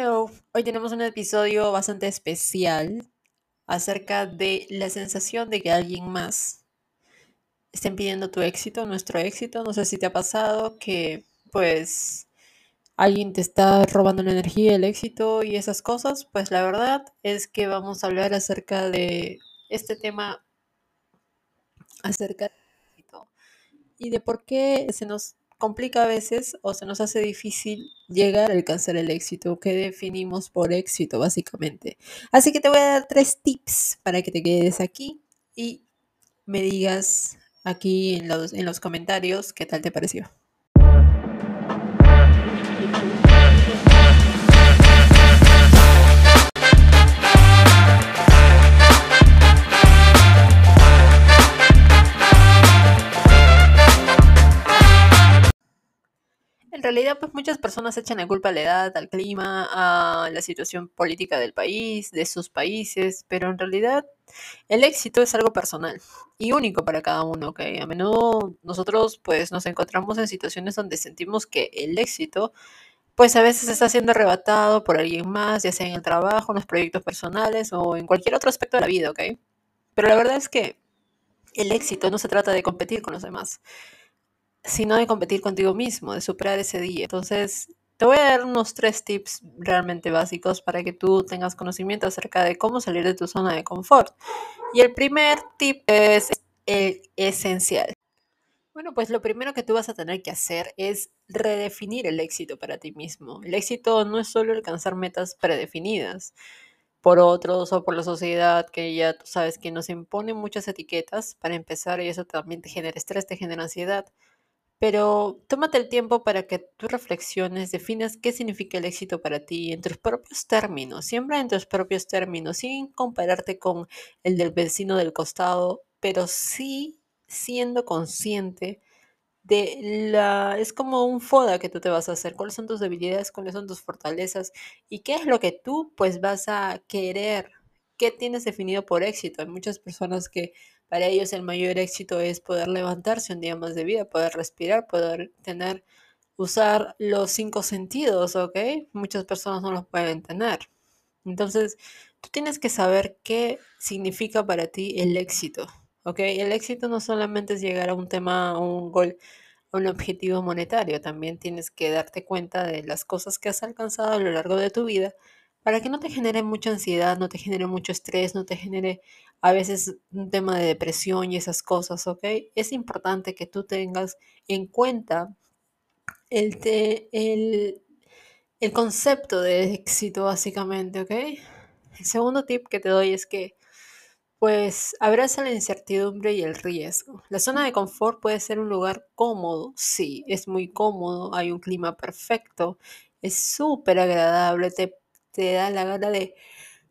Hoy tenemos un episodio bastante especial acerca de la sensación de que alguien más esté pidiendo tu éxito, nuestro éxito. No sé si te ha pasado que pues alguien te está robando la energía, el éxito y esas cosas. Pues la verdad es que vamos a hablar acerca de este tema acerca del éxito y de por qué se nos complica a veces o se nos hace difícil llegar a alcanzar el éxito, que definimos por éxito básicamente. Así que te voy a dar tres tips para que te quedes aquí y me digas aquí en los, en los comentarios qué tal te pareció. Realidad, pues muchas personas echan la culpa a la edad, al clima, a la situación política del país, de sus países, pero en realidad el éxito es algo personal y único para cada uno, ¿ok? A menudo nosotros pues nos encontramos en situaciones donde sentimos que el éxito pues a veces está siendo arrebatado por alguien más, ya sea en el trabajo, en los proyectos personales o en cualquier otro aspecto de la vida, ¿ok? Pero la verdad es que el éxito no se trata de competir con los demás sino de competir contigo mismo, de superar ese día. Entonces, te voy a dar unos tres tips realmente básicos para que tú tengas conocimiento acerca de cómo salir de tu zona de confort. Y el primer tip es el esencial. Bueno, pues lo primero que tú vas a tener que hacer es redefinir el éxito para ti mismo. El éxito no es solo alcanzar metas predefinidas por otros o por la sociedad, que ya tú sabes que nos impone muchas etiquetas para empezar y eso también te genera estrés, te genera ansiedad. Pero tómate el tiempo para que tú reflexiones, definas qué significa el éxito para ti en tus propios términos, siempre en tus propios términos, sin compararte con el del vecino del costado, pero sí siendo consciente de la... Es como un foda que tú te vas a hacer, cuáles son tus debilidades, cuáles son tus fortalezas y qué es lo que tú pues vas a querer, qué tienes definido por éxito. Hay muchas personas que para ellos el mayor éxito es poder levantarse un día más de vida, poder respirar, poder tener, usar los cinco sentidos, ¿ok? Muchas personas no los pueden tener. Entonces, tú tienes que saber qué significa para ti el éxito, ¿ok? El éxito no solamente es llegar a un tema, a un gol, a un objetivo monetario, también tienes que darte cuenta de las cosas que has alcanzado a lo largo de tu vida para que no te genere mucha ansiedad, no te genere mucho estrés, no te genere a veces un tema de depresión y esas cosas, ¿ok? Es importante que tú tengas en cuenta el, el, el concepto de éxito, básicamente, ¿ok? El segundo tip que te doy es que, pues, abraza la incertidumbre y el riesgo. La zona de confort puede ser un lugar cómodo, sí, es muy cómodo, hay un clima perfecto, es súper agradable, te, te da la gana de,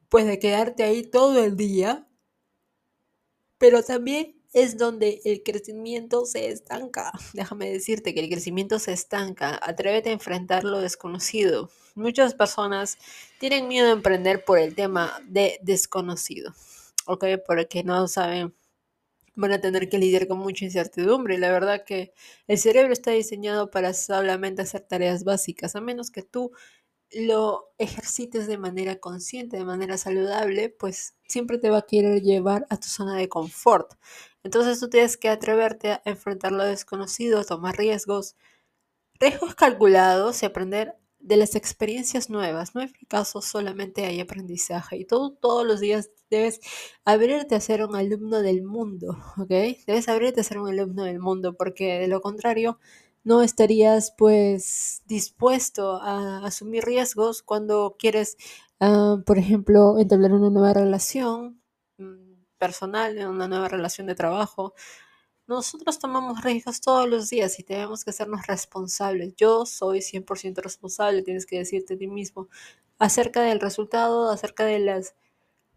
pues, de quedarte ahí todo el día pero también es donde el crecimiento se estanca. Déjame decirte que el crecimiento se estanca. Atrévete a enfrentar lo desconocido. Muchas personas tienen miedo a emprender por el tema de desconocido, ¿ok? Porque no saben, van a tener que lidiar con mucha incertidumbre. La verdad que el cerebro está diseñado para solamente hacer tareas básicas, a menos que tú lo ejercites de manera consciente, de manera saludable, pues siempre te va a querer llevar a tu zona de confort. Entonces tú tienes que atreverte a enfrentar lo desconocido, tomar riesgos, riesgos calculados y aprender de las experiencias nuevas. No hay fracaso, solamente hay aprendizaje. Y todo, todos los días debes abrirte a ser un alumno del mundo, ¿ok? Debes abrirte a ser un alumno del mundo porque de lo contrario no estarías pues dispuesto a asumir riesgos cuando quieres, ah, por ejemplo, entablar una nueva relación mm, personal, una nueva relación de trabajo. Nosotros tomamos riesgos todos los días y tenemos que hacernos responsables. Yo soy 100% responsable, tienes que decirte a ti mismo acerca del resultado, acerca de las,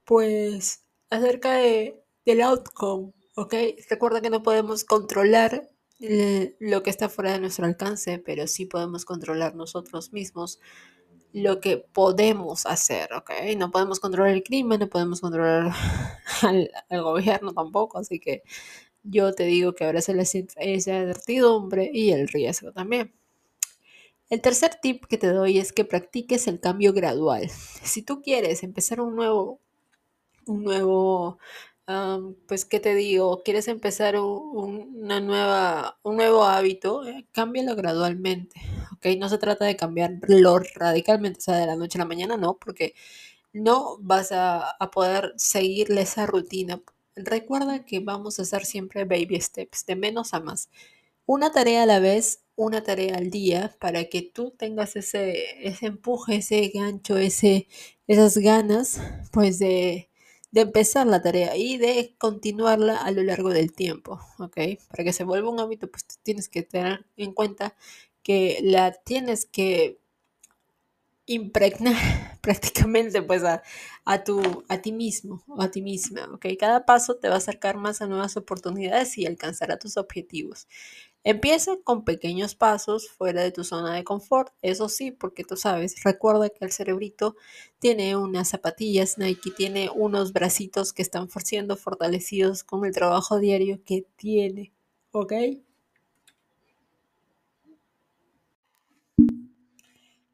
pues, acerca de, del outcome, ¿ok? Recuerda que no podemos controlar lo que está fuera de nuestro alcance, pero sí podemos controlar nosotros mismos lo que podemos hacer, ¿ok? No podemos controlar el crimen, no podemos controlar al, gobierno tampoco, así que yo te digo que ahora se les esa certidumbre y el riesgo también. El tercer tip que te doy es que practiques el cambio gradual. Si tú quieres empezar un nuevo, un nuevo, pues, ¿qué te digo? Quieres empezar una nueva, un nuevo hábito, eh, cámbialo gradualmente, ¿ok? No se trata de cambiarlo radicalmente, o sea, de la noche a la mañana, no, porque no vas a, a poder seguirle esa rutina. Recuerda que vamos a hacer siempre baby steps, de menos a más. Una tarea a la vez, una tarea al día, para que tú tengas ese, ese empuje, ese gancho, ese, esas ganas, pues de, de empezar la tarea y de continuarla a lo largo del tiempo, ¿ok? Para que se vuelva un hábito, pues tienes que tener en cuenta que la tienes que impregnar prácticamente pues a, a, tu, a ti mismo o a ti misma, ¿ok? Cada paso te va a acercar más a nuevas oportunidades y alcanzará tus objetivos. Empieza con pequeños pasos fuera de tu zona de confort, eso sí, porque tú sabes, recuerda que el cerebrito tiene unas zapatillas Nike, tiene unos bracitos que están siendo fortalecidos con el trabajo diario que tiene, ¿ok?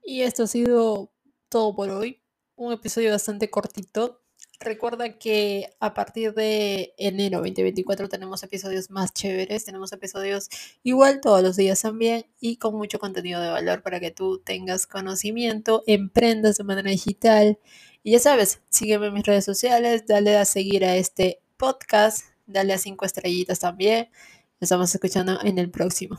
Y esto ha sido todo por hoy. Un episodio bastante cortito. Recuerda que a partir de enero 2024 tenemos episodios más chéveres, tenemos episodios igual todos los días también y con mucho contenido de valor para que tú tengas conocimiento, emprendas de manera digital. Y ya sabes, sígueme en mis redes sociales, dale a seguir a este podcast, dale a cinco estrellitas también. Nos estamos escuchando en el próximo.